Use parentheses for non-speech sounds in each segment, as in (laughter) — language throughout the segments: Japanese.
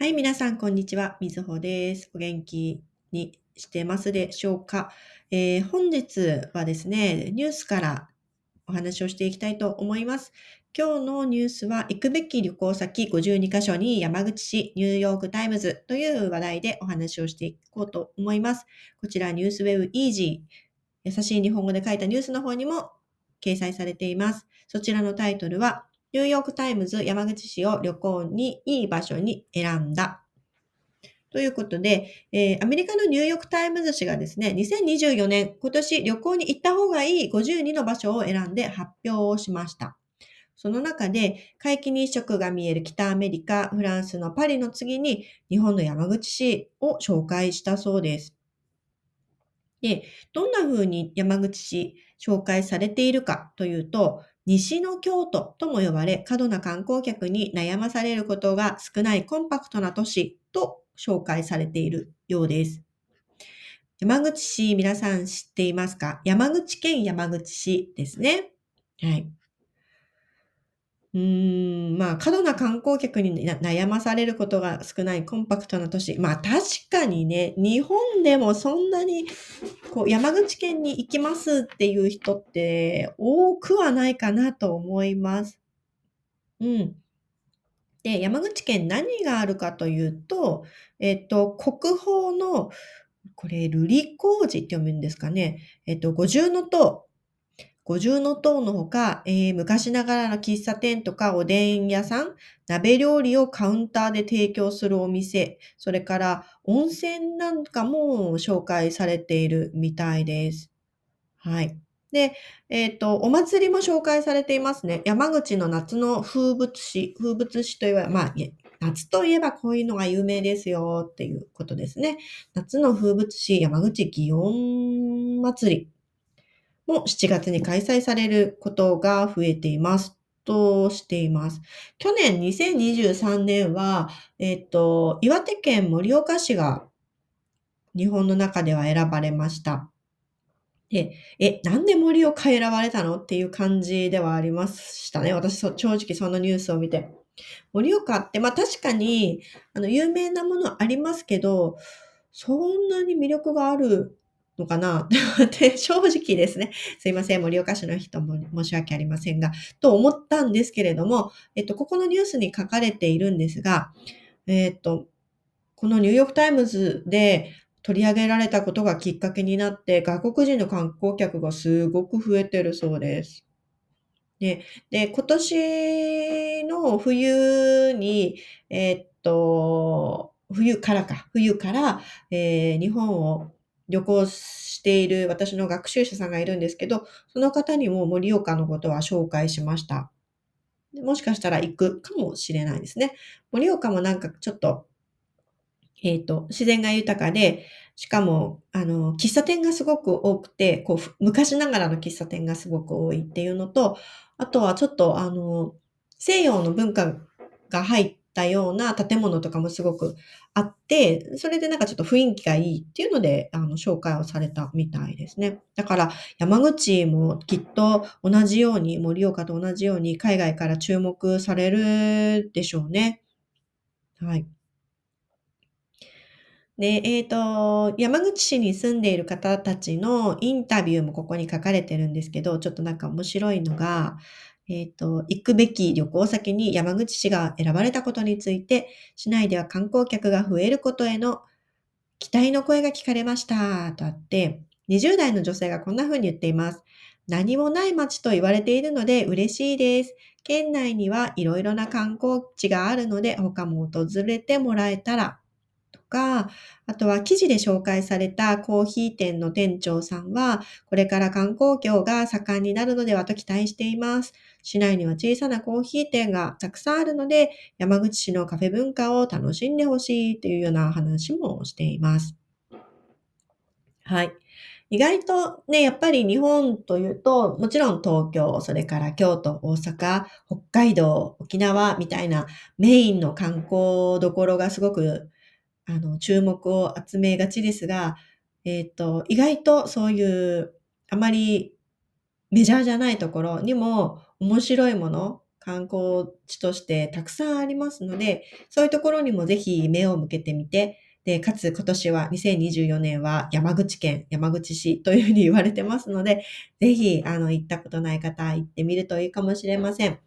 はい、皆さん、こんにちは。みずほです。お元気にしてますでしょうか、えー、本日はですね、ニュースからお話をしていきたいと思います。今日のニュースは、行くべき旅行先52カ所に山口市ニューヨークタイムズという話題でお話をしていこうと思います。こちら、 NEWS WEB EASY、優しい日本語で書いたニュースの方にも掲載されています。そちらのタイトルは、ニューヨークタイムズ山口市を旅行にいい場所に選んだ。ということで、えー、アメリカのニューヨークタイムズ紙がですね、2024年、今年旅行に行った方がいい52の場所を選んで発表をしました。その中で、皆既日食が見える北アメリカ、フランスのパリの次に、日本の山口市を紹介したそうです。で、どんな風に山口市紹介されているかというと、西の京都とも呼ばれ、過度な観光客に悩まされることが少ないコンパクトな都市と紹介されているようです。山口市、皆さん知っていますか？山口県山口市ですね。はい。うーん、まあ、過度な観光客に悩まされることが少ないコンパクトな都市。まあ、確かにね、日本でもそんなに、こう、山口県に行きますっていう人って多くはないかなと思います。うん。で、山口県何があるかというと、えっと、国宝の、これ、瑠璃光寺って読むんですかね。えっと、五重の塔五重塔のほか、えー、昔ながらの喫茶店とかおでん屋さん、鍋料理をカウンターで提供するお店、それから温泉なんかも紹介されているみたいです。はい。で、えっ、ー、と、お祭りも紹介されていますね。山口の夏の風物詩、風物詩といえば、まあ、夏といえばこういうのが有名ですよっていうことですね。夏の風物詩、山口祇園祭り。も7月に開催されることが増えています。としています。去年2023年は、えっと、岩手県盛岡市が日本の中では選ばれました。で、え、なんで盛岡選ばれたの？っていう感じではありましたね。私、正直そのニュースを見て。盛岡って、まあ確かに、あの、有名なものありますけど、そんなに魅力があるのかなって (laughs) 正直ですね。すいません。盛岡市の人も申し訳ありませんが、と思ったんですけれども、えっと、ここのニュースに書かれているんですが、えっと、このニューヨークタイムズで取り上げられたことがきっかけになって、外国人の観光客がすごく増えてるそうです。で、で今年の冬に、えっと、冬からか、冬から、えー、日本を旅行している私の学習者さんがいるんですけど、その方にも盛岡のことは紹介しました。もしかしたら行くかもしれないですね。盛岡もなんかちょっと、えっ、ー、と、自然が豊かで、しかも、あの、喫茶店がすごく多くて、こう、昔ながらの喫茶店がすごく多いっていうのと、あとはちょっと、あの、西洋の文化が入ったような建物とかもすごくあって、それでなんかちょっと雰囲気がいいっていうので、あの、紹介をされたみたいですね。だから、山口もきっと同じように、盛岡と同じように海外から注目されるでしょうね。はい。で、えっ、ー、と、山口市に住んでいる方たちのインタビューもここに書かれてるんですけど、ちょっとなんか面白いのが、えっ、ー、と、行くべき旅行先に山口市が選ばれたことについて、市内では観光客が増えることへの期待の声が聞かれました。とあって、20代の女性がこんな風に言っています。何もない街と言われているので嬉しいです。県内にはいろいろな観光地があるので他も訪れてもらえたらか、あとは記事で紹介されたコーヒー店の店長さんは、これから観光業が盛んになるのではと期待しています。市内には小さなコーヒー店がたくさんあるので、山口市のカフェ文化を楽しんでほしいというような話もしています。はい。意外とね、やっぱり日本というと、もちろん東京、それから京都、大阪、北海道、沖縄みたいなメインの観光どころがすごくあの、注目を集めがちですが、えっ、ー、と、意外とそういうあまりメジャーじゃないところにも面白いもの、観光地としてたくさんありますので、そういうところにもぜひ目を向けてみて、で、かつ今年は2024年は山口県、山口市というふうに言われてますので、ぜひ、あの、行ったことない方、行ってみるといいかもしれません。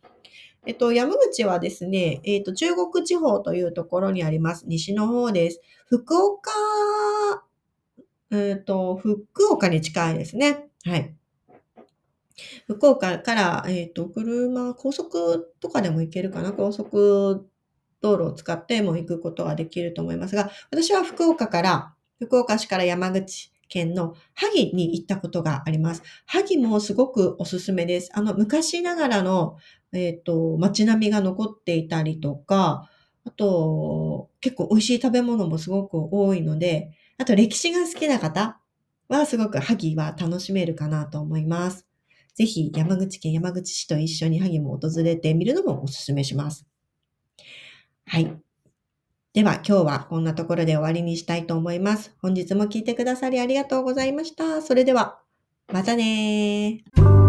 えっと、山口はですね、えっと、中国地方というところにあります。西の方です。福岡、えっと、福岡に近いですね。はい。福岡から、えっと、車、高速とかでも行けるかな？高速道路を使っても行くことができると思いますが、私は福岡から、福岡市から山口県の萩に行ったことがあります。萩もすごくおすすめです。あの、昔ながらの、えっ、ー、と、街並みが残っていたりとか、あと、結構美味しい食べ物もすごく多いので、あと歴史が好きな方はすごく萩は楽しめるかなと思います。ぜひ山口県山口市と一緒に萩も訪れてみるのもおすすめします。はい。では今日はこんなところで終わりにしたいと思います。本日も聞いてくださりありがとうございました。それでは、またねー。